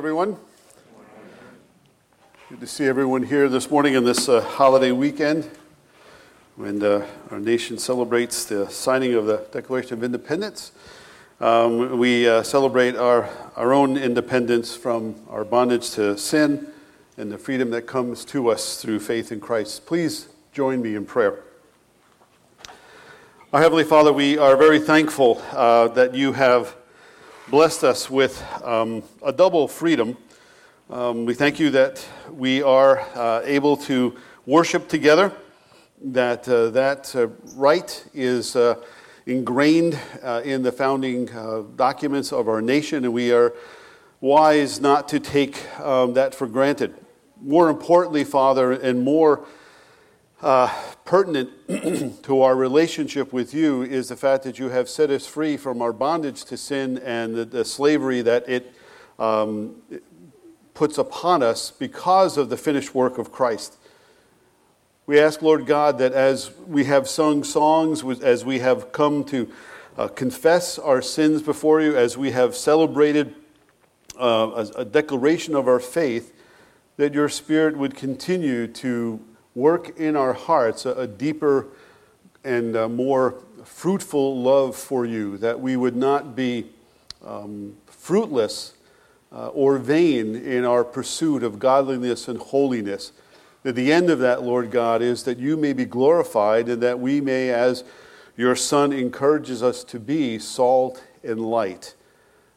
Everyone, good to see everyone here this morning in this uh, holiday weekend when uh, our nation celebrates the signing of the Declaration of Independence. Um, we uh, celebrate our, our own independence from our bondage to sin and the freedom that comes to us through faith in Christ. Please join me in prayer. Our Heavenly Father, we are very thankful uh, that you have blessed us with um, a double freedom. Um, we thank you that we are uh, able to worship together, that uh, that uh, right is uh, ingrained uh, in the founding uh, documents of our nation, and we are wise not to take um, that for granted. More importantly, Father, and more uh, pertinent to our relationship with you is the fact that you have set us free from our bondage to sin and the, the slavery that it um, puts upon us because of the finished work of Christ. We ask, Lord God, that as we have sung songs, as we have come to uh, confess our sins before you, as we have celebrated uh, a, a declaration of our faith, that your Spirit would continue to work in our hearts a, a deeper and a more fruitful love for you, that we would not be um, fruitless uh, or vain in our pursuit of godliness and holiness. That the end of that, Lord God, is that you may be glorified and that we may, as your Son encourages us to be, salt and light.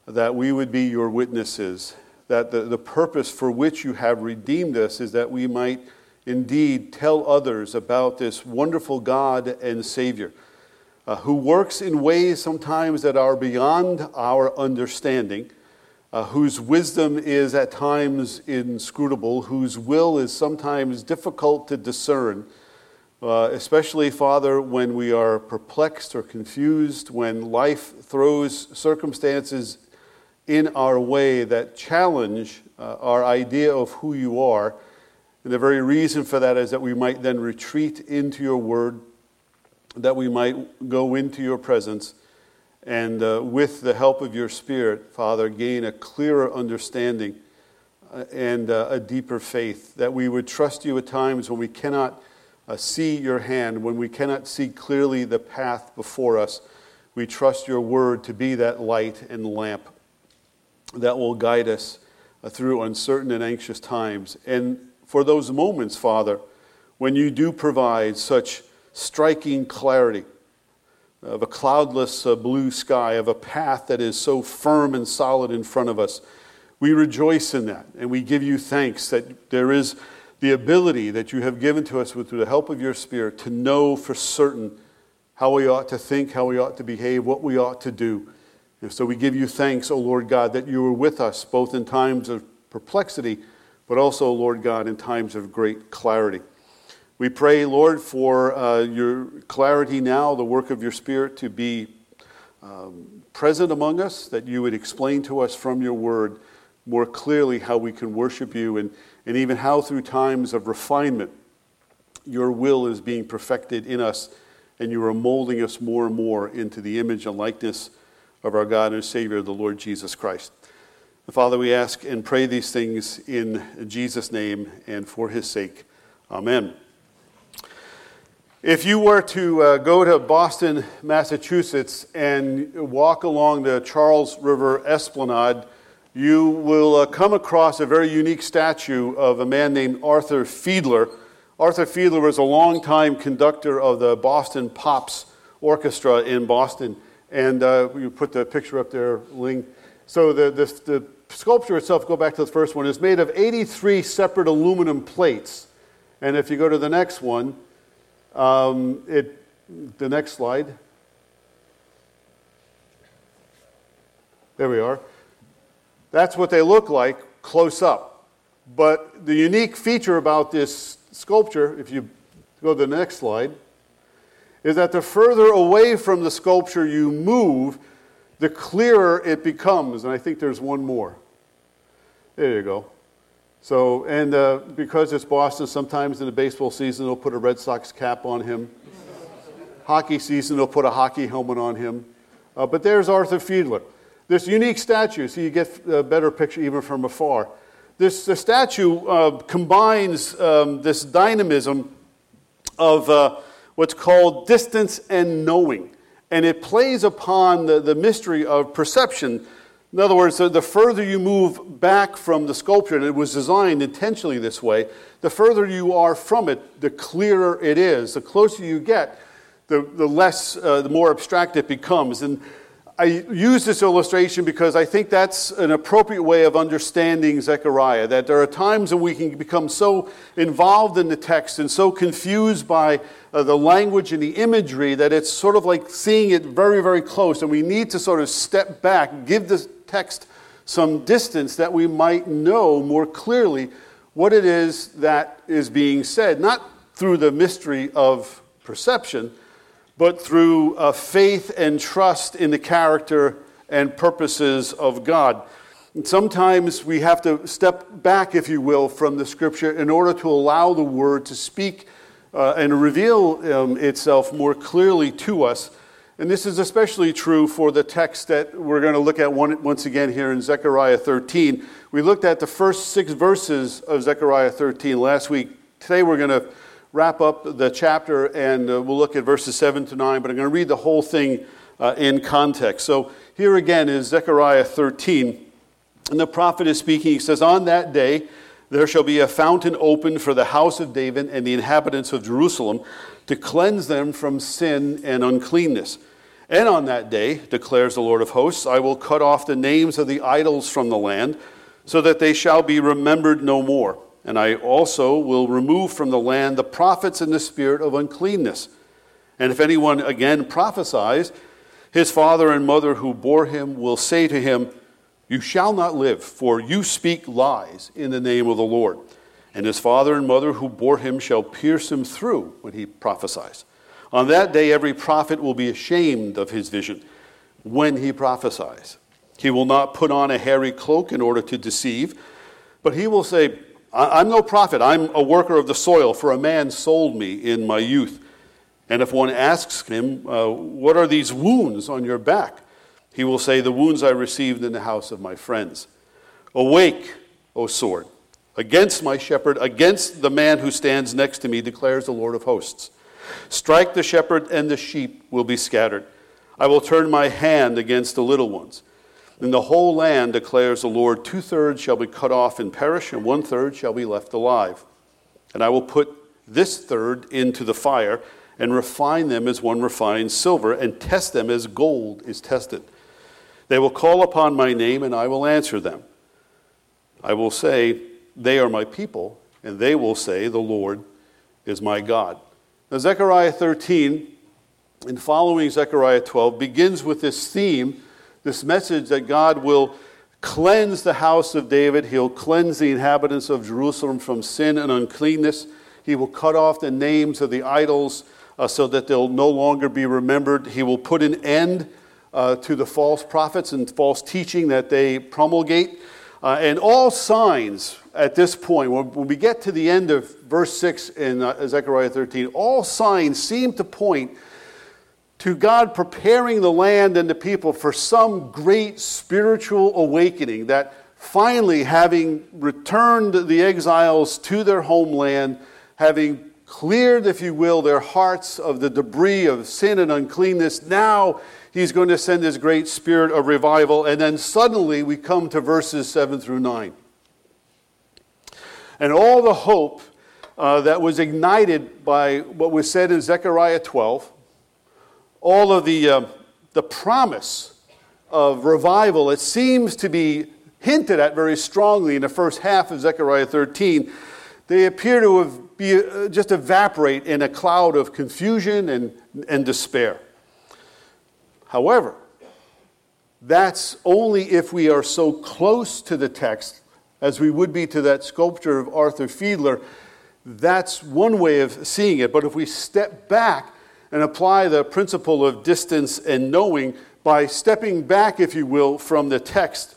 That we would be your witnesses. That the, the purpose for which you have redeemed us is that we might indeed tell others about this wonderful God and Savior uh, who works in ways sometimes that are beyond our understanding, uh, whose wisdom is at times inscrutable, whose will is sometimes difficult to discern. Uh, especially, Father, when we are perplexed or confused, when life throws circumstances in our way that challenge uh, our idea of who you are, and the very reason for that is that we might then retreat into your word, that we might go into your presence, and uh, with the help of your Spirit, Father, gain a clearer understanding uh, and uh, a deeper faith, that we would trust you at times when we cannot uh, see your hand, when we cannot see clearly the path before us. We trust your word to be that light and lamp that will guide us uh, through uncertain and anxious times. And for those moments, Father, when you do provide such striking clarity of a cloudless uh, blue sky, of a path that is so firm and solid in front of us. We rejoice in that, and we give you thanks that there is the ability that you have given to us with the help of your Spirit to know for certain how we ought to think, how we ought to behave, what we ought to do. And so we give you thanks, O Lord God, that you are with us both in times of perplexity but also, Lord God, in times of great clarity. We pray, Lord, for uh, your clarity now, the work of your Spirit to be um, present among us, that you would explain to us from your word more clearly how we can worship you and, and even how, through times of refinement, your will is being perfected in us and you are molding us more and more into the image and likeness of our God and Savior, the Lord Jesus Christ. Father, we ask and pray these things in Jesus' name and for his sake. Amen. If you were to uh, go to Boston, Massachusetts, and walk along the Charles River Esplanade, you will uh, come across a very unique statue of a man named Arthur Fiedler. Arthur Fiedler was a longtime conductor of the Boston Pops Orchestra in Boston. And uh, you put the picture up there, Ling. So the, the, the sculpture itself, go back to the first one, is made of 83 separate aluminum plates. And if you go to the next one, um, it, the next slide. There we are. That's what they look like close up. But the unique feature about this sculpture, if you go to the next slide, is that the further away from the sculpture you move, the clearer it becomes. And I think there's one more. There you go. So, and uh, because it's Boston, sometimes in the baseball season they'll put a Red Sox cap on him. hockey season they'll put a hockey helmet on him. Uh, but there's Arthur Fiedler. This unique statue, so you get a better picture even from afar. This the statue uh, combines um, this dynamism of uh, what's called distance and knowing, and it plays upon the, the mystery of perception. In other words, the, the further you move back from the sculpture, and it was designed intentionally this way, the further you are from it, the clearer it is. The closer you get, the, the less, uh, the more abstract it becomes. And I use this illustration because I think that's an appropriate way of understanding Zechariah. That there are times when we can become so involved in the text and so confused by uh, the language and the imagery that it's sort of like seeing it very, very close. And we need to sort of step back, give the text some distance that we might know more clearly what it is that is being said, not through the mystery of perception but through uh, faith and trust in the character and purposes of God. And sometimes we have to step back, if you will, from the scripture in order to allow the word to speak uh, and reveal um, itself more clearly to us. And this is especially true for the text that we're going to look at one, once again here in Zechariah 13. We looked at the first six verses of Zechariah 13 last week. Today we're going to wrap up the chapter and uh, we'll look at verses 7 to 9, but I'm going to read the whole thing uh, in context. So here again is Zechariah 13. And the prophet is speaking. He says, On that day there shall be a fountain opened for the house of David and the inhabitants of Jerusalem to cleanse them from sin and uncleanness. And on that day, declares the Lord of hosts, I will cut off the names of the idols from the land, so that they shall be remembered no more. And I also will remove from the land the prophets in the spirit of uncleanness. And if anyone again prophesies, his father and mother who bore him will say to him, You shall not live, for you speak lies in the name of the Lord. And his father and mother who bore him shall pierce him through when he prophesies. On that day, every prophet will be ashamed of his vision when he prophesies. He will not put on a hairy cloak in order to deceive, but he will say, I'm no prophet. I'm a worker of the soil, for a man sold me in my youth. And if one asks him, uh, What are these wounds on your back? he will say, The wounds I received in the house of my friends. Awake, O sword, against my shepherd, against the man who stands next to me, declares the Lord of hosts. Strike the shepherd, and the sheep will be scattered. I will turn my hand against the little ones. In the whole land, declares the Lord, two thirds shall be cut off and perish, and one third shall be left alive. And I will put this third into the fire and refine them as one refines silver, and test them as gold is tested. They will call upon my name, and I will answer them. I will say, They are my people, and they will say, The Lord is my God. Now, Zechariah 13, in following Zechariah 12, begins with this theme this message that God will cleanse the house of David, He'll cleanse the inhabitants of Jerusalem from sin and uncleanness. He will cut off the names of the idols uh, so that they'll no longer be remembered. He will put an end uh, to the false prophets and false teaching that they promulgate. Uh, and all signs at this point, when we get to the end of verse 6 in uh, Zechariah 13, all signs seem to point to God preparing the land and the people for some great spiritual awakening that finally, having returned the exiles to their homeland, having cleared, if you will, their hearts of the debris of sin and uncleanness, now he's going to send his great spirit of revival. And then suddenly we come to verses 7 through 9. And all the hope uh, that was ignited by what was said in Zechariah 12 all of the, uh, the promise of revival, it seems to be hinted at very strongly in the first half of Zechariah 13. They appear to have be, uh, just evaporate in a cloud of confusion and, and despair. However, that's only if we are so close to the text as we would be to that sculpture of Arthur Fiedler. That's one way of seeing it. But if we step back and apply the principle of distance and knowing by stepping back, if you will, from the text.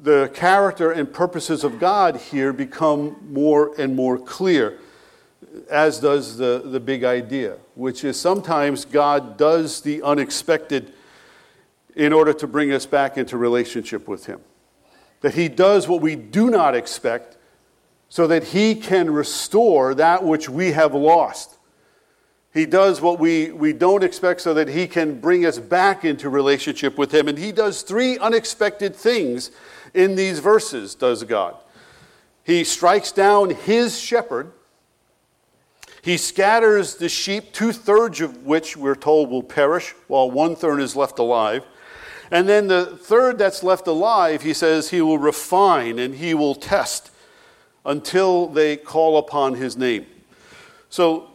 The character and purposes of God here become more and more clear, as does the, the big idea, which is sometimes God does the unexpected in order to bring us back into relationship with Him. That He does what we do not expect so that He can restore that which we have lost. He does what we, we don't expect so that He can bring us back into relationship with Him. And He does three unexpected things in these verses, does God. He strikes down His shepherd. He scatters the sheep, two thirds of which we're told will perish, while one third is left alive. And then the third that's left alive, he says, he will refine and he will test until they call upon his name. So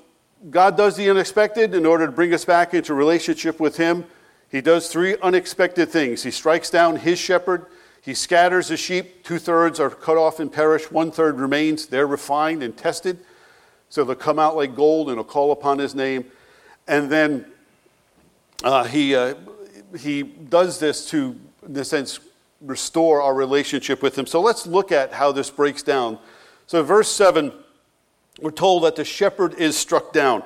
God does the unexpected in order to bring us back into relationship with Him. He does three unexpected things. He strikes down His shepherd, He scatters the sheep, two thirds are cut off and perish, one third remains. They're refined and tested, so they'll come out like gold and will call upon His name. And then uh, he, uh, he does this to, in a sense, restore our relationship with Him. So let's look at how this breaks down. So, verse 7 we're told that the shepherd is struck down.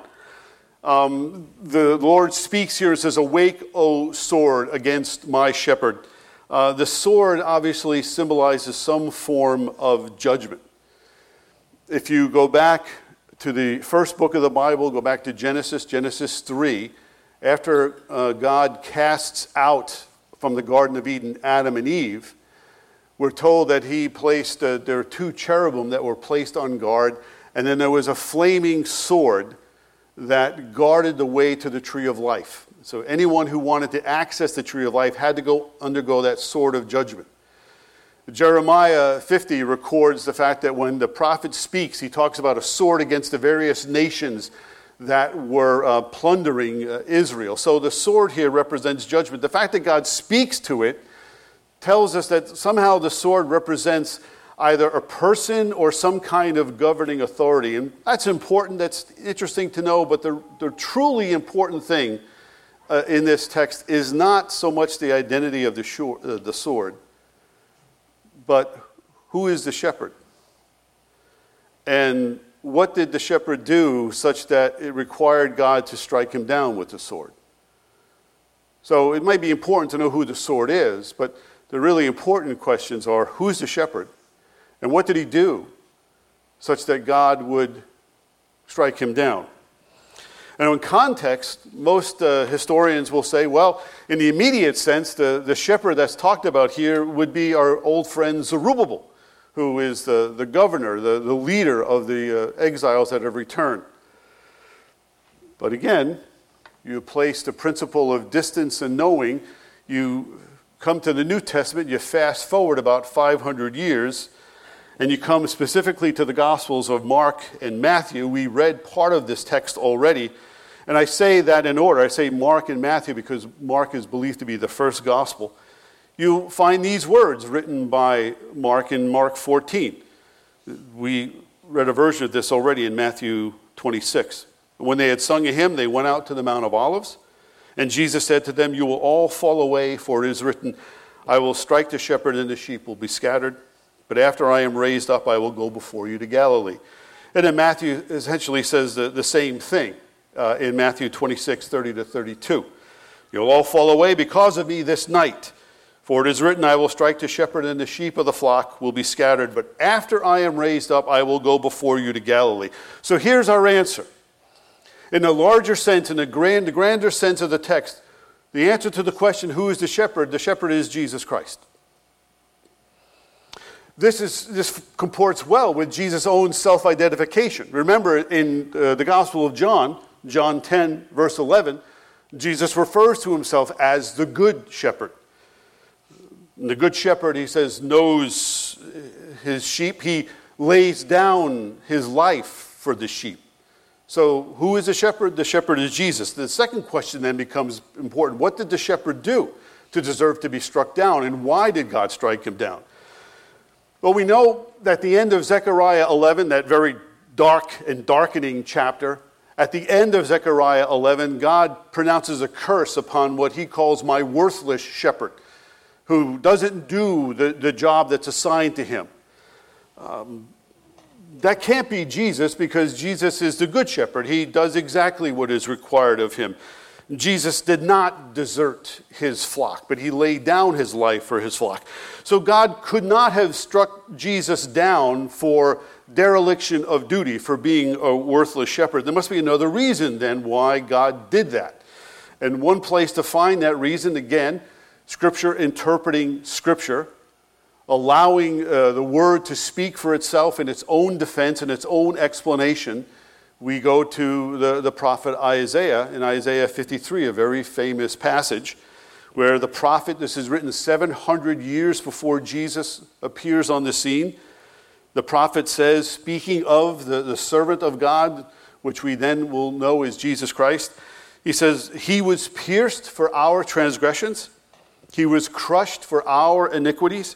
Um, the Lord speaks here and says, Awake, O sword, against my shepherd. Uh, the sword obviously symbolizes some form of judgment. If you go back to the first book of the Bible, go back to Genesis, Genesis 3, after uh, God casts out from the Garden of Eden Adam and Eve, we're told that he placed, uh, there are two cherubim that were placed on guard and then there was a flaming sword that guarded the way to the tree of life. So anyone who wanted to access the tree of life had to go undergo that sword of judgment. Jeremiah 50 records the fact that when the prophet speaks, he talks about a sword against the various nations that were uh, plundering uh, Israel. So the sword here represents judgment. The fact that God speaks to it tells us that somehow the sword represents either a person or some kind of governing authority. And that's important, that's interesting to know, but the, the truly important thing uh, in this text is not so much the identity of the, uh, the sword, but who is the shepherd? And what did the shepherd do such that it required God to strike him down with the sword? So it might be important to know who the sword is, but the really important questions are who's the shepherd? And what did he do such that God would strike him down? And in context, most uh, historians will say, well, in the immediate sense, the, the shepherd that's talked about here would be our old friend Zerubbabel, who is the, the governor, the, the leader of the uh, exiles that have returned. But again, you place the principle of distance and knowing. You come to the New Testament, you fast forward about 500 years, and you come specifically to the Gospels of Mark and Matthew, we read part of this text already. And I say that in order. I say Mark and Matthew because Mark is believed to be the first Gospel. You find these words written by Mark in Mark 14. We read a version of this already in Matthew 26. When they had sung a hymn, they went out to the Mount of Olives. And Jesus said to them, You will all fall away, for it is written, I will strike the shepherd, and the sheep will be scattered. But after I am raised up, I will go before you to Galilee. And then Matthew essentially says the, the same thing uh, in Matthew 26, 30 to 32. You'll all fall away because of me this night. For it is written, I will strike the shepherd, and the sheep of the flock will be scattered. But after I am raised up, I will go before you to Galilee. So here's our answer. In a larger sense, in a grand, grander sense of the text, the answer to the question, who is the shepherd? The shepherd is Jesus Christ. This, is, this comports well with Jesus' own self identification. Remember, in uh, the Gospel of John, John 10, verse 11, Jesus refers to himself as the Good Shepherd. The Good Shepherd, he says, knows his sheep. He lays down his life for the sheep. So, who is the shepherd? The shepherd is Jesus. The second question then becomes important. What did the shepherd do to deserve to be struck down, and why did God strike him down? Well, we know that the end of Zechariah 11, that very dark and darkening chapter, at the end of Zechariah 11, God pronounces a curse upon what he calls my worthless shepherd, who doesn't do the, the job that's assigned to him. Um, that can't be Jesus because Jesus is the good shepherd. He does exactly what is required of him. Jesus did not desert his flock, but he laid down his life for his flock. So God could not have struck Jesus down for dereliction of duty, for being a worthless shepherd. There must be another reason then why God did that. And one place to find that reason, again, Scripture interpreting Scripture, allowing uh, the Word to speak for itself in its own defense and its own explanation we go to the, the prophet Isaiah in Isaiah 53, a very famous passage where the prophet, this is written 700 years before Jesus appears on the scene. The prophet says, speaking of the, the servant of God, which we then will know is Jesus Christ, he says, He was pierced for our transgressions, He was crushed for our iniquities.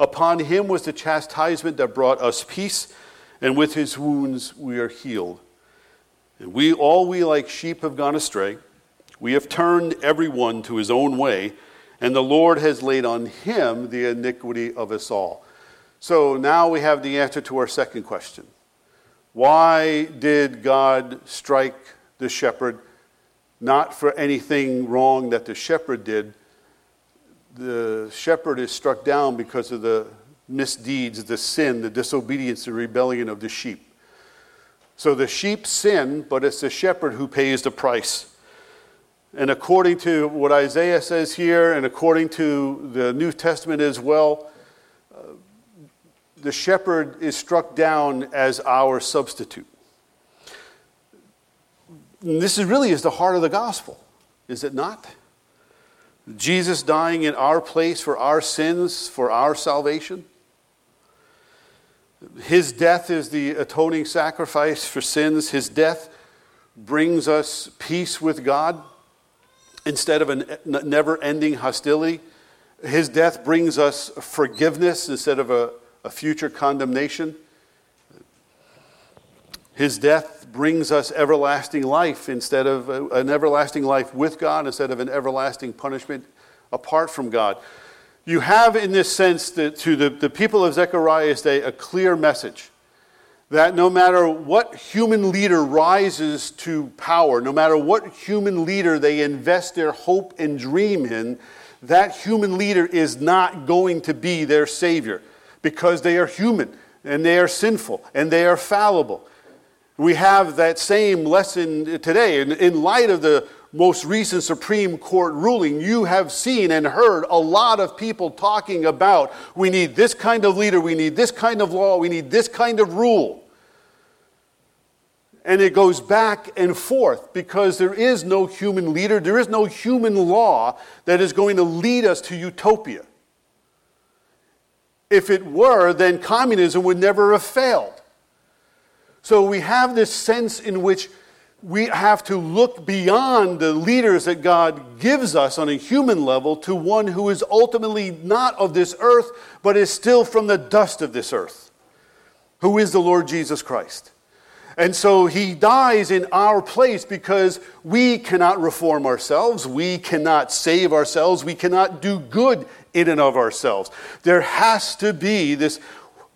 Upon Him was the chastisement that brought us peace, and with His wounds we are healed. We, all we like sheep have gone astray. We have turned everyone to his own way, and the Lord has laid on him the iniquity of us all. So now we have the answer to our second question. Why did God strike the shepherd? Not for anything wrong that the shepherd did. The shepherd is struck down because of the misdeeds, the sin, the disobedience, the rebellion of the sheep. So the sheep sin, but it's the shepherd who pays the price. And according to what Isaiah says here, and according to the New Testament as well, uh, the shepherd is struck down as our substitute. And this is really is the heart of the gospel, is it not? Jesus dying in our place for our sins, for our salvation. His death is the atoning sacrifice for sins. His death brings us peace with God instead of a never ending hostility. His death brings us forgiveness instead of a, a future condemnation. His death brings us everlasting life instead of an everlasting life with God instead of an everlasting punishment apart from God you have in this sense to the, the people of Zechariah's day a clear message that no matter what human leader rises to power, no matter what human leader they invest their hope and dream in, that human leader is not going to be their savior because they are human and they are sinful and they are fallible. We have that same lesson today. In, in light of the most recent Supreme Court ruling, you have seen and heard a lot of people talking about we need this kind of leader, we need this kind of law, we need this kind of rule. And it goes back and forth because there is no human leader, there is no human law that is going to lead us to utopia. If it were, then communism would never have failed. So we have this sense in which we have to look beyond the leaders that God gives us on a human level to one who is ultimately not of this earth, but is still from the dust of this earth, who is the Lord Jesus Christ. And so he dies in our place because we cannot reform ourselves, we cannot save ourselves, we cannot do good in and of ourselves. There has to be this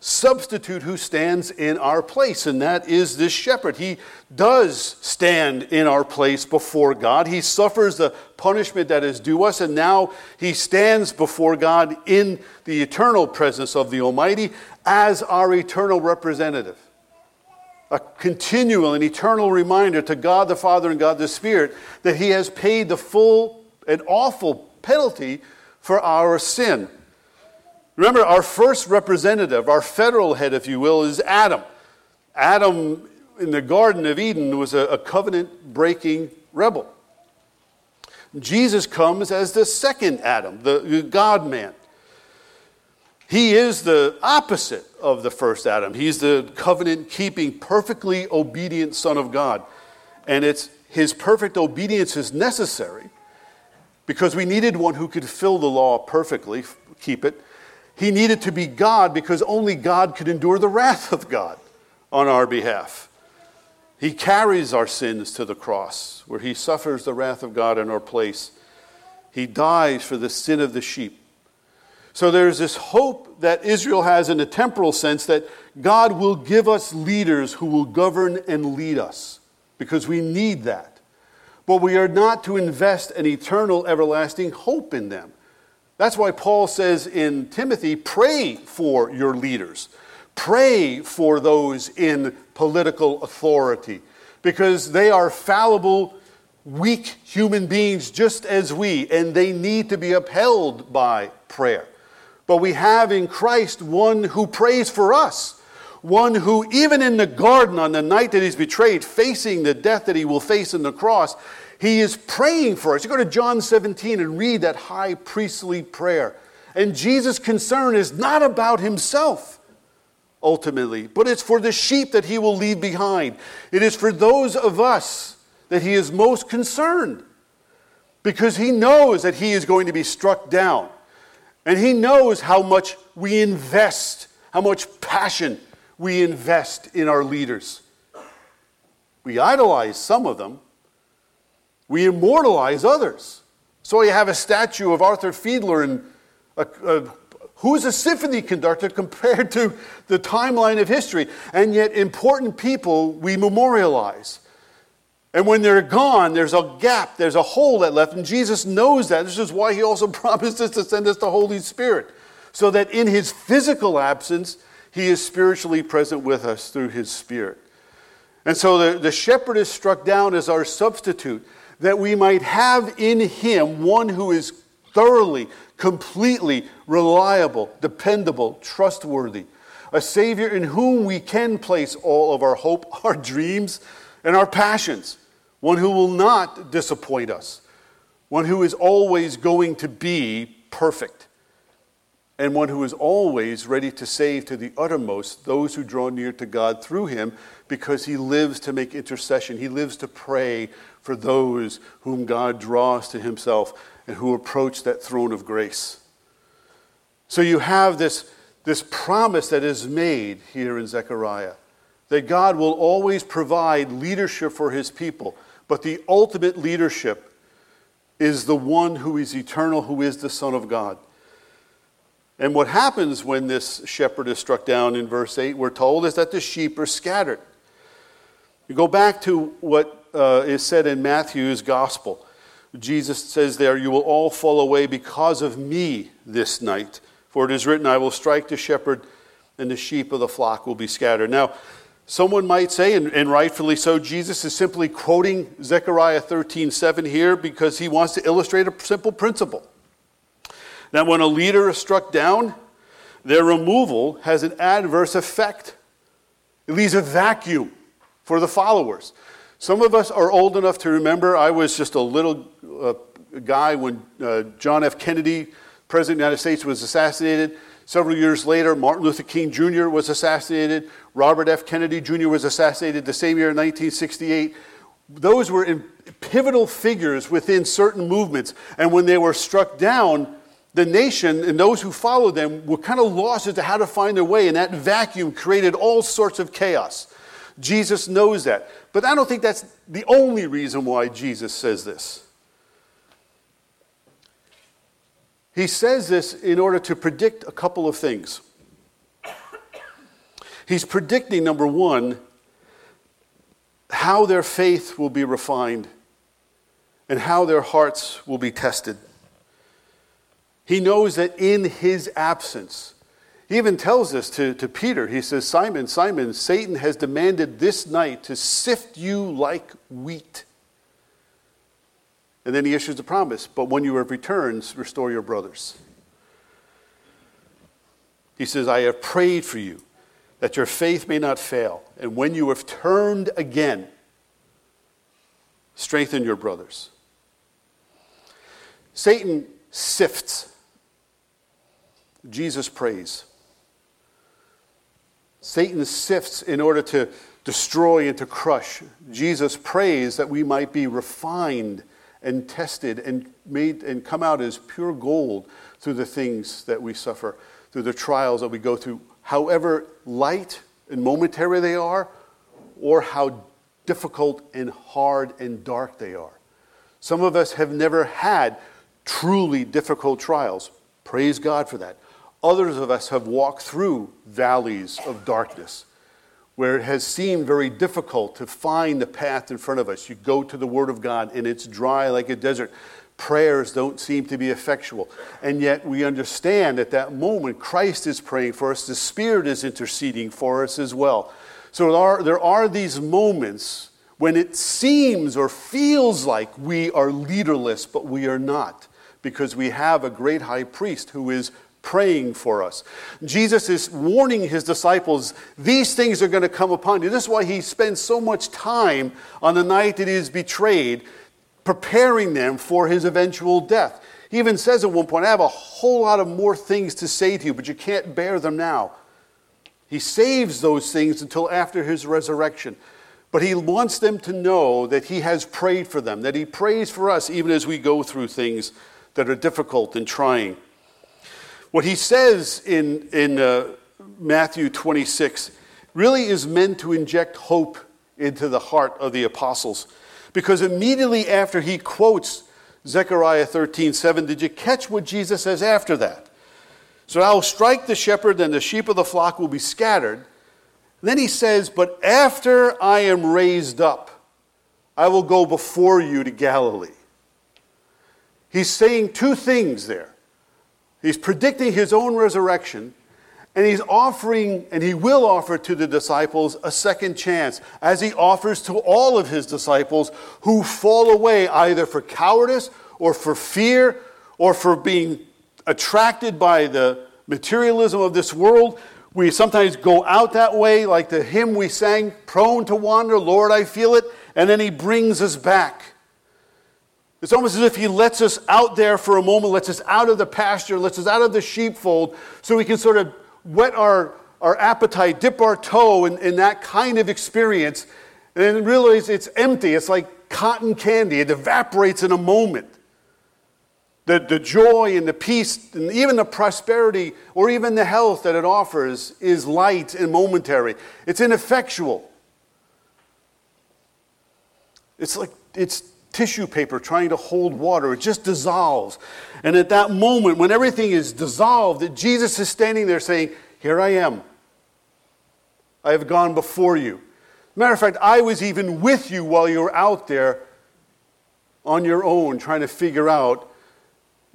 substitute who stands in our place, and that is this shepherd. He does stand in our place before God. He suffers the punishment that is due us, and now he stands before God in the eternal presence of the Almighty as our eternal representative. A continual and eternal reminder to God the Father and God the Spirit that he has paid the full and awful penalty for our sin. Remember, our first representative, our federal head, if you will, is Adam. Adam in the Garden of Eden was a, a covenant breaking rebel. Jesus comes as the second Adam, the God man. He is the opposite of the first Adam. He's the covenant keeping, perfectly obedient Son of God. And it's his perfect obedience is necessary because we needed one who could fill the law perfectly, keep it, he needed to be God because only God could endure the wrath of God on our behalf. He carries our sins to the cross, where he suffers the wrath of God in our place. He dies for the sin of the sheep. So there's this hope that Israel has in a temporal sense that God will give us leaders who will govern and lead us, because we need that. but we are not to invest an eternal, everlasting hope in them. That's why Paul says in Timothy pray for your leaders, pray for those in political authority, because they are fallible, weak human beings just as we, and they need to be upheld by prayer. But we have in Christ one who prays for us one who, even in the garden on the night that he's betrayed, facing the death that he will face in the cross, he is praying for us. You go to John 17 and read that high priestly prayer. And Jesus' concern is not about himself ultimately, but it's for the sheep that he will leave behind. It is for those of us that he is most concerned because he knows that he is going to be struck down. And he knows how much we invest, how much passion we invest in our leaders. We idolize some of them, we immortalize others. So you have a statue of Arthur Fiedler and a, a, who's a symphony conductor compared to the timeline of history. And yet, important people we memorialize. And when they're gone, there's a gap, there's a hole that left, and Jesus knows that. This is why he also promises to send us the Holy Spirit, so that in his physical absence, he is spiritually present with us through His Spirit. And so the, the shepherd is struck down as our substitute, that we might have in Him one who is thoroughly, completely reliable, dependable, trustworthy, a Savior in whom we can place all of our hope, our dreams, and our passions, one who will not disappoint us, one who is always going to be perfect and one who is always ready to save to the uttermost those who draw near to God through him because he lives to make intercession. He lives to pray for those whom God draws to himself and who approach that throne of grace. So you have this, this promise that is made here in Zechariah that God will always provide leadership for his people, but the ultimate leadership is the one who is eternal, who is the Son of God. And what happens when this shepherd is struck down in verse 8, we're told, is that the sheep are scattered. You go back to what uh, is said in Matthew's gospel. Jesus says there, You will all fall away because of me this night. For it is written, I will strike the shepherd, and the sheep of the flock will be scattered. Now, someone might say, and, and rightfully so, Jesus is simply quoting Zechariah 13 7 here because he wants to illustrate a simple principle that when a leader is struck down, their removal has an adverse effect. It leaves a vacuum for the followers. Some of us are old enough to remember I was just a little uh, guy when uh, John F. Kennedy, President of the United States, was assassinated. Several years later, Martin Luther King Jr. was assassinated. Robert F. Kennedy Jr. was assassinated the same year in 1968. Those were pivotal figures within certain movements. And when they were struck down, the nation and those who followed them were kind of lost as to how to find their way, and that vacuum created all sorts of chaos. Jesus knows that. But I don't think that's the only reason why Jesus says this. He says this in order to predict a couple of things. He's predicting, number one, how their faith will be refined and how their hearts will be tested. He knows that in his absence, he even tells this to, to Peter. He says, Simon, Simon, Satan has demanded this night to sift you like wheat. And then he issues a promise, but when you have returned, restore your brothers. He says, I have prayed for you that your faith may not fail. And when you have turned again, strengthen your brothers. Satan sifts Jesus prays. Satan sifts in order to destroy and to crush. Jesus prays that we might be refined and tested and made and come out as pure gold through the things that we suffer, through the trials that we go through, however light and momentary they are, or how difficult and hard and dark they are. Some of us have never had truly difficult trials. Praise God for that. Others of us have walked through valleys of darkness where it has seemed very difficult to find the path in front of us. You go to the Word of God and it's dry like a desert. Prayers don't seem to be effectual. And yet we understand at that moment Christ is praying for us, the Spirit is interceding for us as well. So there are, there are these moments when it seems or feels like we are leaderless, but we are not, because we have a great high priest who is praying for us. Jesus is warning his disciples, these things are going to come upon you. This is why he spends so much time on the night that he is betrayed, preparing them for his eventual death. He even says at one point, I have a whole lot of more things to say to you, but you can't bear them now. He saves those things until after his resurrection. But he wants them to know that he has prayed for them, that he prays for us even as we go through things that are difficult and trying. What he says in, in uh, Matthew 26 really is meant to inject hope into the heart of the apostles. Because immediately after he quotes Zechariah 13 7, did you catch what Jesus says after that? So I will strike the shepherd, and the sheep of the flock will be scattered. And then he says, But after I am raised up, I will go before you to Galilee. He's saying two things there. He's predicting his own resurrection, and he's offering, and he will offer to the disciples a second chance, as he offers to all of his disciples who fall away either for cowardice or for fear or for being attracted by the materialism of this world. We sometimes go out that way, like the hymn we sang, prone to wander, Lord, I feel it, and then he brings us back. It's almost as if he lets us out there for a moment, lets us out of the pasture, lets us out of the sheepfold, so we can sort of whet our, our appetite, dip our toe in, in that kind of experience, and then realize it's empty. It's like cotton candy, it evaporates in a moment. The, the joy and the peace and even the prosperity or even the health that it offers is light and momentary. It's ineffectual. It's like it's tissue paper trying to hold water. It just dissolves. And at that moment, when everything is dissolved, that Jesus is standing there saying, Here I am. I have gone before you. Matter of fact, I was even with you while you were out there on your own trying to figure out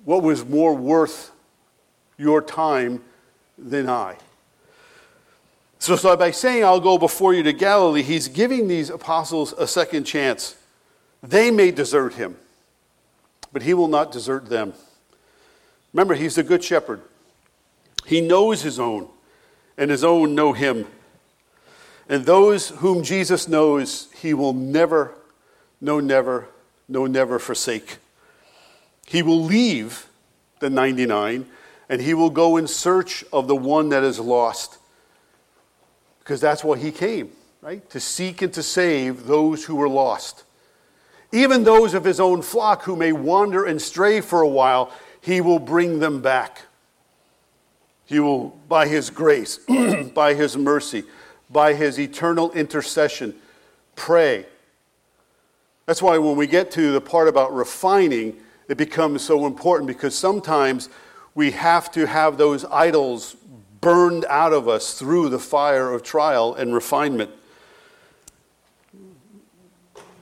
what was more worth your time than I. So, so by saying, I'll go before you to Galilee, he's giving these apostles a second chance. They may desert him, but he will not desert them. Remember, he's the good shepherd. He knows his own, and his own know him. And those whom Jesus knows, he will never, no, never, no, never forsake. He will leave the 99 and he will go in search of the one that is lost. Because that's why he came, right? To seek and to save those who were lost. Even those of his own flock who may wander and stray for a while, he will bring them back. He will, by his grace, by his mercy, by his eternal intercession, pray. That's why when we get to the part about refining, it becomes so important because sometimes we have to have those idols burned out of us through the fire of trial and refinement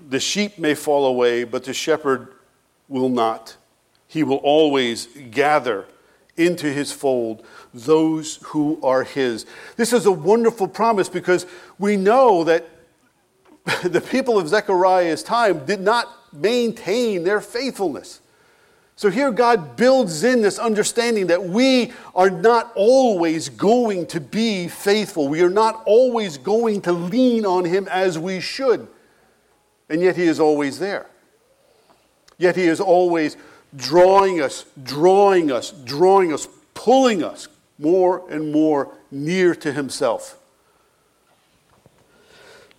the sheep may fall away, but the shepherd will not. He will always gather into his fold those who are his. This is a wonderful promise because we know that the people of Zechariah's time did not maintain their faithfulness. So here God builds in this understanding that we are not always going to be faithful. We are not always going to lean on him as we should. And yet He is always there. Yet He is always drawing us, drawing us, drawing us, pulling us more and more near to Himself.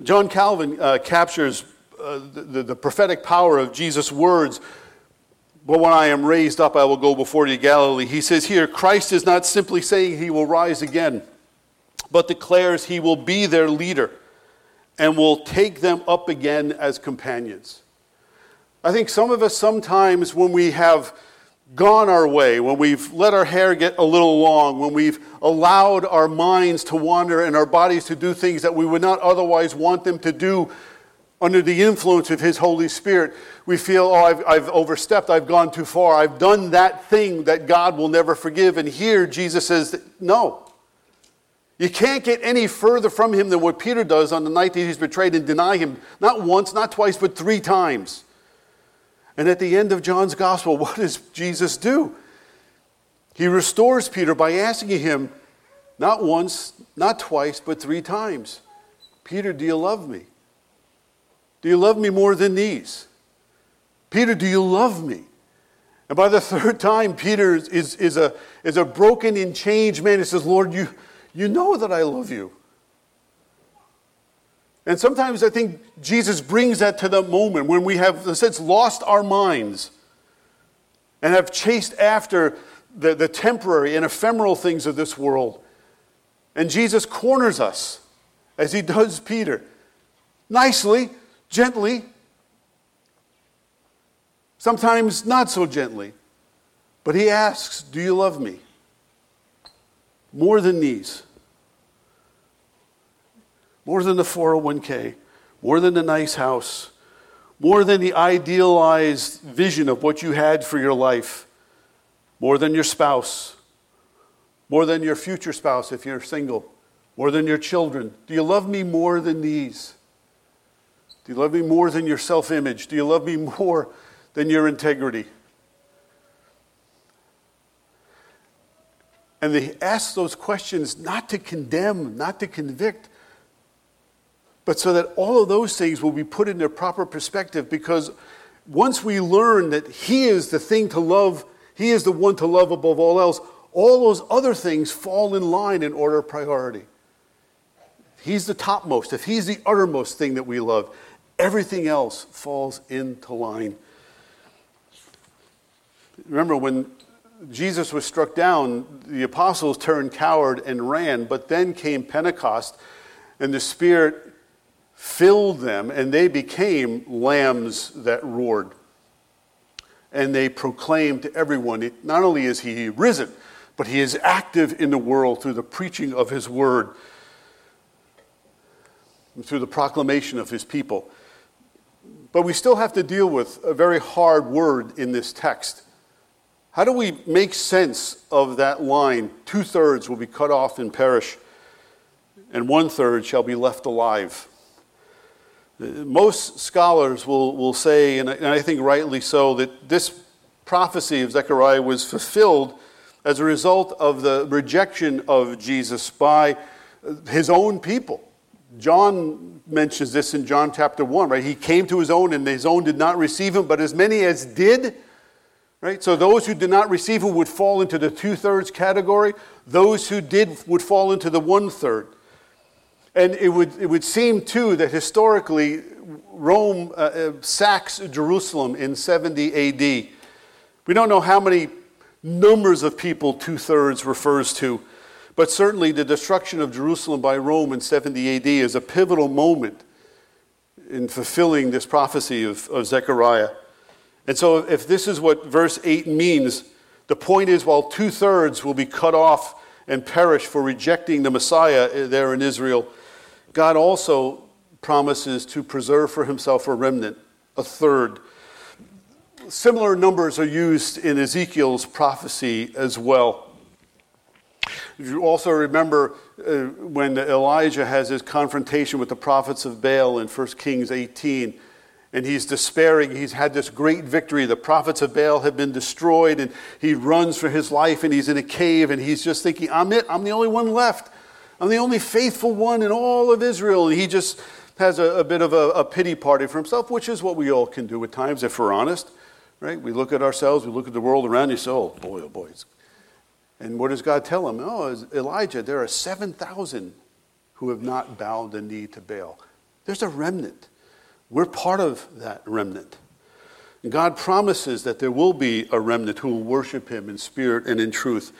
John Calvin uh, captures uh, the, the prophetic power of Jesus' words. But when I am raised up, I will go before you, Galilee. He says here, Christ is not simply saying he will rise again, but declares he will be their leader and will take them up again as companions. I think some of us sometimes, when we have gone our way, when we've let our hair get a little long, when we've allowed our minds to wander and our bodies to do things that we would not otherwise want them to do under the influence of His Holy Spirit, we feel, oh, I've, I've, overstepped, I've gone too far, I've done that thing that God will never forgive. And here Jesus says, no. You can't get any further from Him than what Peter does on the night that he's betrayed and deny Him, not once, not twice, but three times. And at the end of John's Gospel, what does Jesus do? He restores Peter by asking him, not once, not twice, but three times Peter, do you love me? Do you love me more than these? Peter, do you love me? And by the third time, Peter is, is, a, is a broken and changed man. He says, Lord, you, you know that I love you. And sometimes I think Jesus brings that to the moment when we have, in a sense, lost our minds and have chased after the, the temporary and ephemeral things of this world. And Jesus corners us, as he does Peter, nicely, gently, sometimes not so gently. But he asks, Do you love me? More than these. More than the 401k, more than the nice house, more than the idealized vision of what you had for your life, more than your spouse, more than your future spouse if you're single, more than your children. Do you love me more than these? Do you love me more than your self image? Do you love me more than your integrity? And they ask those questions not to condemn, not to convict, but so that all of those things will be put in their proper perspective because once we learn that He is the thing to love, He is the one to love above all else, all those other things fall in line in order of priority. He's the topmost, if He's the uttermost thing that we love, Everything else falls into line. Remember, when Jesus was struck down, the apostles turned coward and ran, but then came Pentecost, and the Spirit filled them, and they became lambs that roared. And they proclaimed to everyone not only is he risen, but he is active in the world through the preaching of his word, through the proclamation of his people. But we still have to deal with a very hard word in this text. How do we make sense of that line? Two thirds will be cut off and perish, and one third shall be left alive. Most scholars will, will say, and I think rightly so, that this prophecy of Zechariah was fulfilled as a result of the rejection of Jesus by his own people. John mentions this in John chapter 1, right? He came to his own, and his own did not receive him, but as many as did, right? So those who did not receive him would fall into the two thirds category. Those who did would fall into the one third. And it would, it would seem, too, that historically Rome uh, uh sacks Jerusalem in 70 AD. We don't know how many numbers of people two thirds refers to. But certainly, the destruction of Jerusalem by Rome in 70 AD is a pivotal moment in fulfilling this prophecy of, of Zechariah. And so, if this is what verse 8 means, the point is while two thirds will be cut off and perish for rejecting the Messiah there in Israel, God also promises to preserve for himself a remnant, a third. Similar numbers are used in Ezekiel's prophecy as well. You also remember uh, when Elijah has his confrontation with the prophets of Baal in 1 Kings 18, and he's despairing. He's had this great victory. The prophets of Baal have been destroyed, and he runs for his life, and he's in a cave, and he's just thinking, I'm it. I'm the only one left. I'm the only faithful one in all of Israel. And he just has a, a bit of a, a pity party for himself, which is what we all can do at times if we're honest. Right? We look at ourselves, we look at the world around say, oh boy, oh boy, and what does God tell him? Oh, Elijah, there are 7,000 who have not bowed the knee to Baal. There's a remnant. We're part of that remnant. God promises that there will be a remnant who will worship him in spirit and in truth.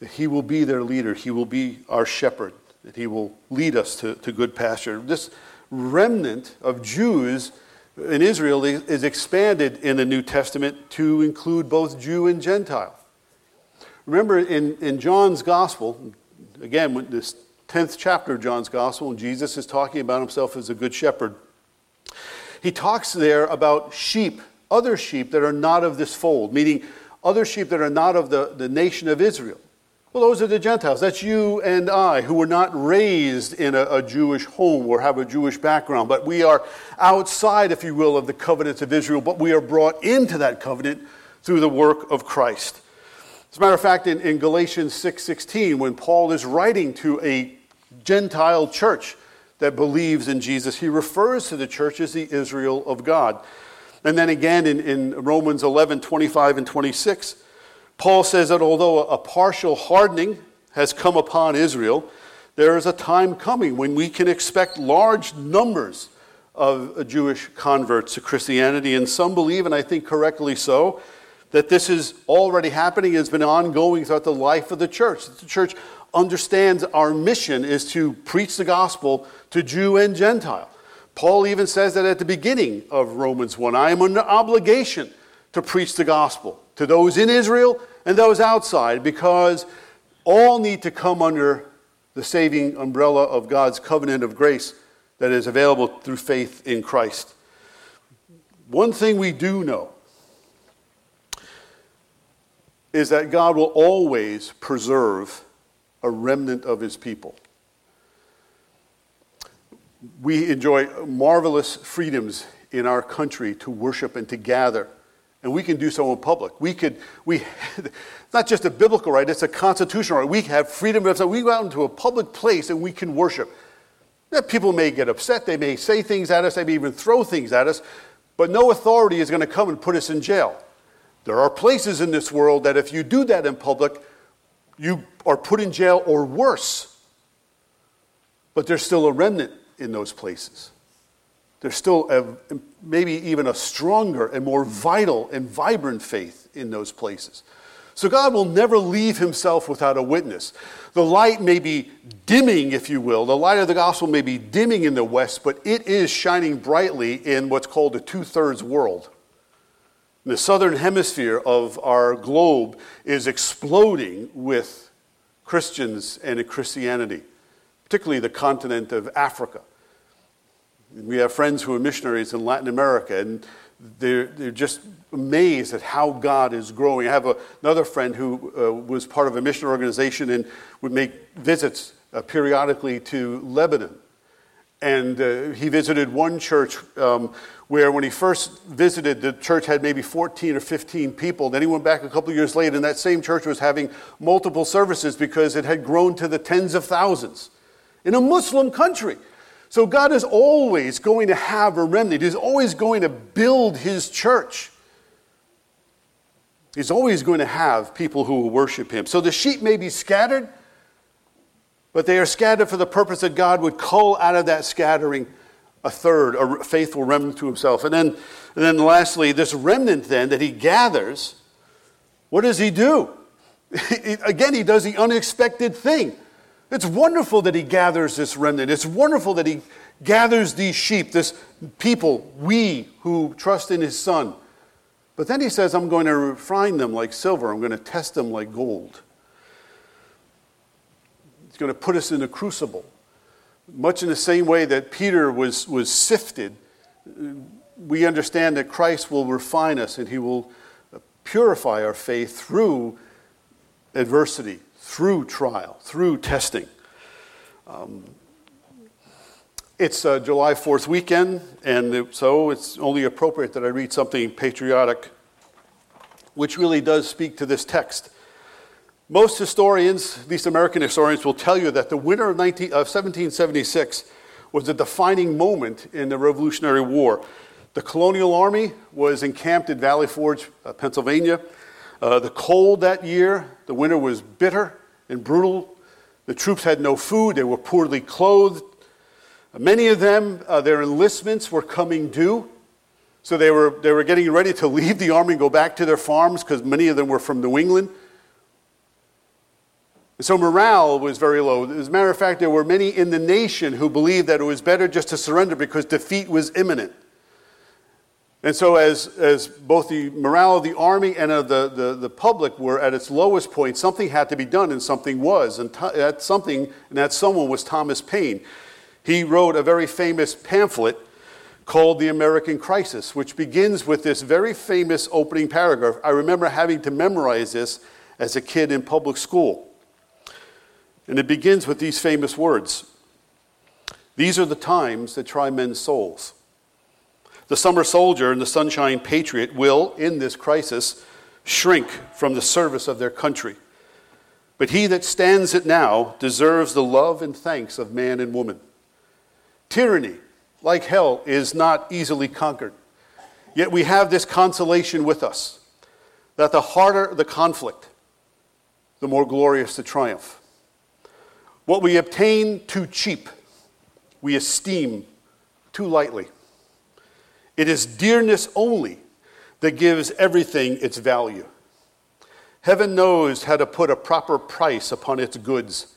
That he will be their leader. He will be our shepherd. That he will lead us to, to good pasture. This remnant of Jews in Israel is expanded in the New Testament to include both Jew and Gentile. Remember in, in John's Gospel, again, this 10th chapter of John's Gospel, Jesus is talking about himself as a good shepherd. He talks there about sheep, other sheep that are not of this fold, meaning other sheep that are not of the, the nation of Israel. Well, those are the Gentiles. That's you and I, who were not raised in a, a, Jewish home or have a Jewish background, but we are outside, if you will, of the covenants of Israel, but we are brought into that covenant through the work of Christ. As a matter of fact, in, in Galatians 6.16, when Paul is writing to a Gentile church that believes in Jesus, he refers to the church as the Israel of God. And then again in, in Romans 11, 25 and 26, Paul says that although a partial hardening has come upon Israel, there is a time coming when we can expect large numbers of Jewish converts to Christianity. And some believe, and I think correctly so, that this is already happening, it has been ongoing throughout the life of the church. The church understands our mission is to preach the gospel to Jew and Gentile. Paul even says that at the beginning of Romans 1 I am under obligation to preach the gospel to those in Israel and those outside because all need to come under the saving umbrella of God's covenant of grace that is available through faith in Christ. One thing we do know is that God will always preserve a remnant of his people. We enjoy marvelous freedoms in our country to worship and to gather and we can do so in public. We could, we, not just a biblical right, it's a constitutional right. We have freedom of, we go out into a public place and we can worship. Now, people may get upset, they may say things at us, they may even throw things at us, but no authority is going to come and put us in jail. There are places in this world that if you do that in public, you are put in jail or worse. But there's still a remnant in those places there's still a, maybe even a stronger and more vital and vibrant faith in those places. So God will never leave himself without a witness. The light may be dimming, if you will. The light of the gospel may be dimming in the west, but it is shining brightly in what's called the two thirds world. The southern hemisphere of our globe is exploding with Christians and Christianity, particularly the continent of Africa. We have friends who are missionaries in Latin America, and they're, they're just amazed at how God is growing. I have a, another friend who uh, was part of a mission organization and would make visits uh, periodically to Lebanon. And uh, he visited one church um, where, when he first visited, the church had maybe 14 or 15 people. Then he went back a couple years later, and that same church was having multiple services because it had grown to the tens of thousands in a Muslim country. So God is always going to have a remnant. He's always going to build his church. He's always going to have people who will worship him. So the sheep may be scattered, but they are scattered for the purpose that God would cull out of that scattering a third, a faithful remnant to himself. And then, and then lastly, this remnant then that he gathers, what does he do? Again, he does the unexpected thing. It's wonderful that he gathers this remnant. It's wonderful that he gathers these sheep, this people, we who trust in his son. But then he says, I'm going to refine them like silver, I'm going to test them like gold. He's going to put us in a crucible. Much in the same way that Peter was, was sifted, we understand that Christ will refine us and he will purify our faith through adversity, through trial, through testing. Um, it's uh, July 4th weekend, and so it's only appropriate that I read something patriotic, which really does speak to this text. Most historians, at least American historians, will tell you that the winter of, 19, of 1776 was a defining moment in the Revolutionary War. The colonial army was encamped at Valley Forge, uh, Pennsylvania. Uh, the cold that year, the winter was bitter and brutal. The troops had no food, they were poorly clothed. Many of them, uh, their enlistments were coming due. So they were, they were getting ready to leave the army and go back to their farms because many of them were from New England. So morale was very low. As a matter of fact, there were many in the nation who believed that it was better just to surrender because defeat was imminent. And so, as, as both the morale of the army and of the, the, the public were at its lowest point, something had to be done, and something was. And to, that something, and that someone was Thomas Paine. He wrote a very famous pamphlet called The American Crisis, which begins with this very famous opening paragraph. I remember having to memorize this as a kid in public school. And it begins with these famous words These are the times that try men's souls. The summer soldier and the sunshine patriot will, in this crisis, shrink from the service of their country. But he that stands it now deserves the love and thanks of man and woman. Tyranny, like hell, is not easily conquered. Yet we have this consolation with us that the harder the conflict, the more glorious the triumph. What we obtain too cheap, we esteem too lightly. It is dearness only that gives everything its value. Heaven knows how to put a proper price upon its goods,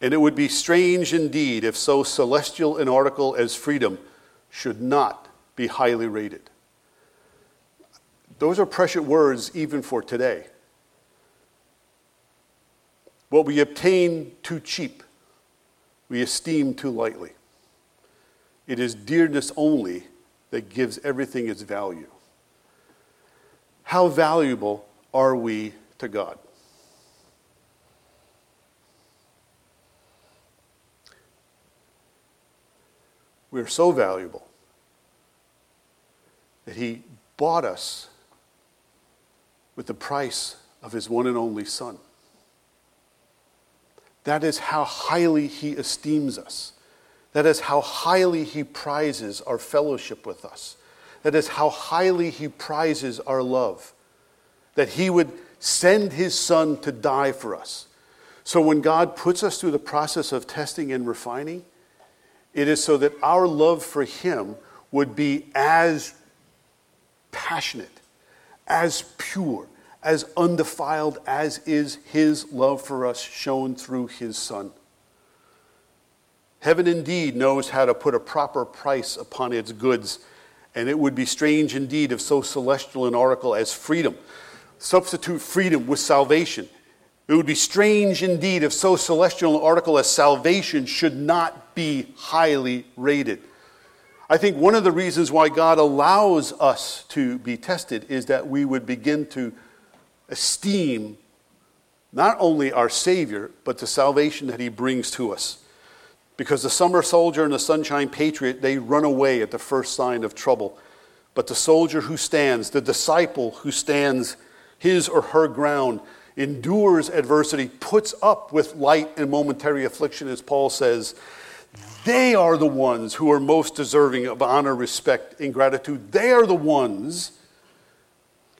and it would be strange indeed if so celestial an article as freedom should not be highly rated. Those are precious words even for today. What we obtain too cheap, we esteem too lightly. It is dearness only that gives everything its value. How valuable are we to God? We are so valuable that He bought us with the price of His one and only Son. That is how highly He esteems us. That is how highly he prizes our fellowship with us. That is how highly he prizes our love. That he would send his son to die for us. So when God puts us through the process of testing and refining, it is so that our love for him would be as passionate, as pure, as undefiled as is his love for us shown through his son. Heaven indeed knows how to put a proper price upon its goods, and it would be strange indeed if so celestial an article as freedom substitute freedom with salvation. It would be strange indeed if so celestial an article as salvation should not be highly rated. I think one of the reasons why God allows us to be tested is that we would begin to esteem not only our Savior, but the salvation that He brings to us. Because the summer soldier and the sunshine patriot, they run away at the first sign of trouble. But the soldier who stands, the disciple who stands his or her ground, endures adversity, puts up with light and momentary affliction, as Paul says, they are the ones who are most deserving of honor, respect, and gratitude. They are the ones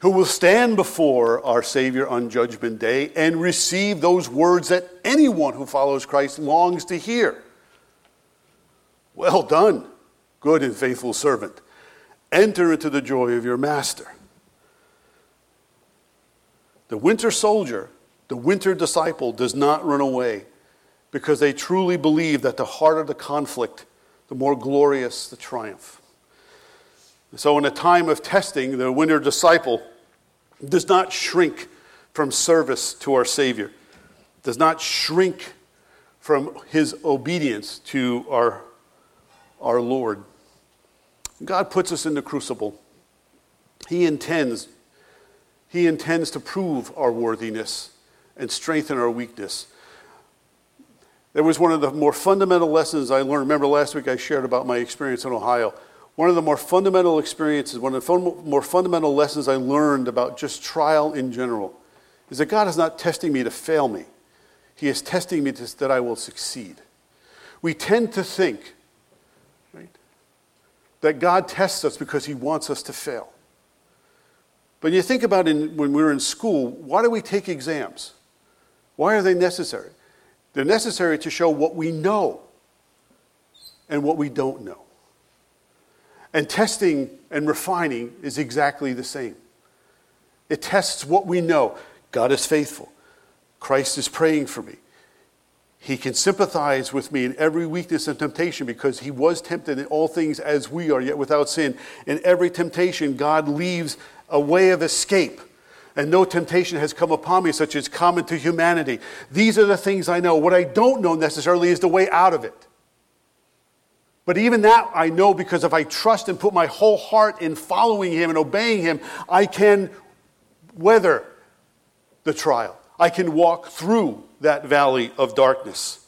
who will stand before our Savior on Judgment Day and receive those words that anyone who follows Christ longs to hear. Well done, good and faithful servant. Enter into the joy of your master. The winter soldier, the winter disciple, does not run away because they truly believe that the harder the conflict, the more glorious the triumph. So, in a time of testing, the winter disciple does not shrink from service to our Savior, does not shrink from his obedience to our our Lord. God puts us in the crucible. He intends, He intends to prove our worthiness and strengthen our weakness. There was one of the more fundamental lessons I learned. Remember last week I shared about my experience in Ohio. One of the more fundamental experiences, one of the more fundamental lessons I learned about just trial in general is that God is not testing me to fail me. He is testing me to, that I will succeed. We tend to think right, that God tests us because He wants us to fail. But you think about it when we are in school, why do we take exams? Why are they necessary? They're necessary to show what we know and what we don't know. And testing and refining is exactly the same. It tests what we know. God is faithful. Christ is praying for me. He can sympathize with me in every weakness and temptation because he was tempted in all things as we are, yet without sin. In every temptation, God leaves a way of escape. And no temptation has come upon me such as common to humanity. These are the things I know. What I don't know necessarily is the way out of it. But even that I know because if I trust and put my whole heart in following Him and obeying Him, I can weather the trial. I can walk through that valley of darkness.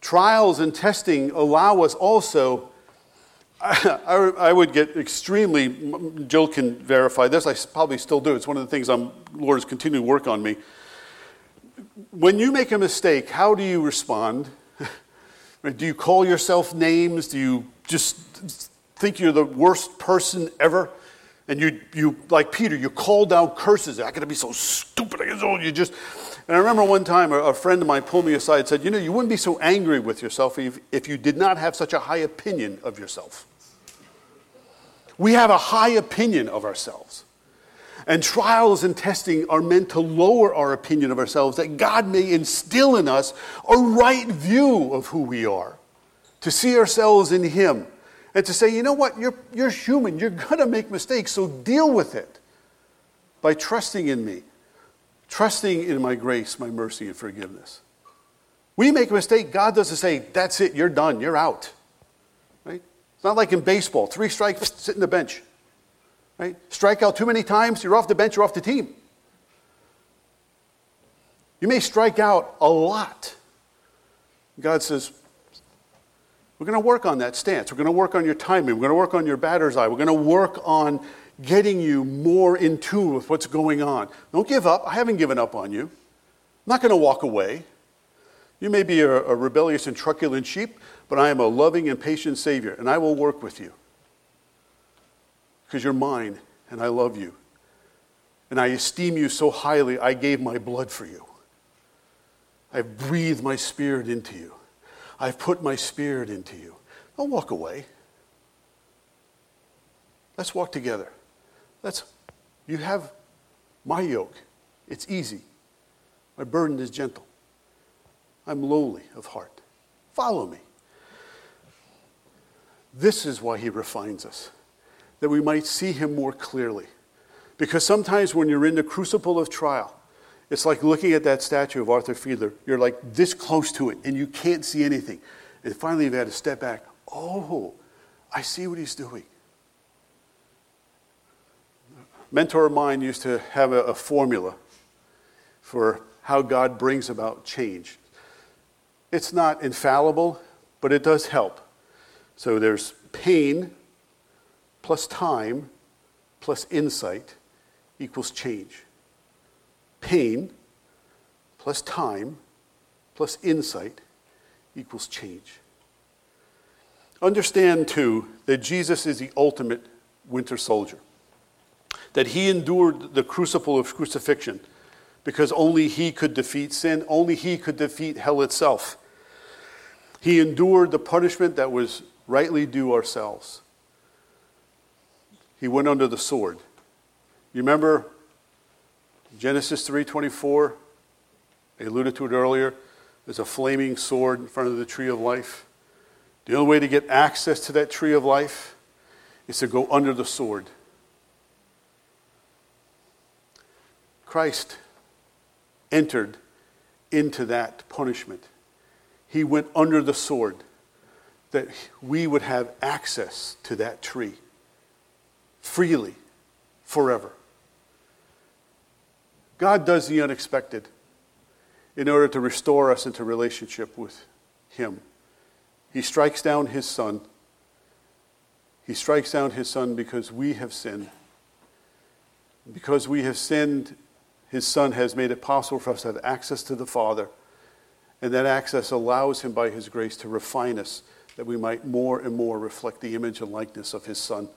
Trials and testing allow us also. I, I, would get extremely, Jill can verify this, I probably still do. It's one of the things I'm, Lord is continuing to work on me. When you make a mistake, how do you respond? Do you call yourself names? Do you just think you're the worst person ever? And you, you like Peter, you call down curses. I gotta be so stupid. I so oh, you just. And I remember one time a, a, friend of mine pulled me aside and said, You know, you wouldn't be so angry with yourself if, if you did not have such a high opinion of yourself. We have a high opinion of ourselves. And trials and testing are meant to lower our opinion of ourselves, that God may instill in us a right view of who we are, to see ourselves in Him and to say, you know what, you're, you're human, you're going to make mistakes, so deal with it by trusting in me, trusting in my grace, my mercy, and forgiveness. We make a mistake, God doesn't say, that's it, you're done, you're out. Right? It's not like in baseball, three strikes, sit in the bench. Right? Strike out too many times, you're off the bench, you're off the team. You may strike out a lot. God says, we're going to work on that stance. We're going to work on your timing. We're going to work on your batter's eye. We're going to work on getting you more in tune with what's going on. Don't give up. I haven't given up on you. I'm not going to walk away. You may be a, a rebellious and truculent sheep, but I am a loving and patient Savior, and I will work with you. Because you're mine, and I love you. And I esteem you so highly, I gave my blood for you. I've breathed my spirit into you. I've put my spirit into you. Don't walk away. Let's walk together. Let's, you have my yoke. It's easy. My burden is gentle. I'm lowly of heart. Follow me. This is why he refines us, that we might see him more clearly. Because sometimes when you're in the crucible of trial, it's like looking at that statue of Arthur Fiedler. You're like this close to it, and you can't see anything. And finally, you've had to step back. Oh, I see what he's doing. A mentor of mine used to have a, a formula for how God brings about change. It's not infallible, but it does help. So there's pain plus time plus insight equals change pain plus time plus insight equals change. Understand, too, that Jesus is the ultimate winter soldier, that he endured the crucible of crucifixion because only he could defeat sin, only he could defeat hell itself. He endured the punishment that was rightly due ourselves. He went under the sword. You remember Genesis 3:24, I alluded to it earlier. There's a flaming sword in front of the tree of life. The only way to get access to that tree of life is to go under the sword. Christ entered into that punishment. He went under the sword that we would have access to that tree freely forever. God does the unexpected in order to restore us into relationship with Him. He strikes down His Son. He strikes down His Son because we have sinned. Because we have sinned, His Son has made it possible for us to have access to the Father. And that access allows Him, by His grace, to refine us that we might more and more reflect the image and likeness of His Son.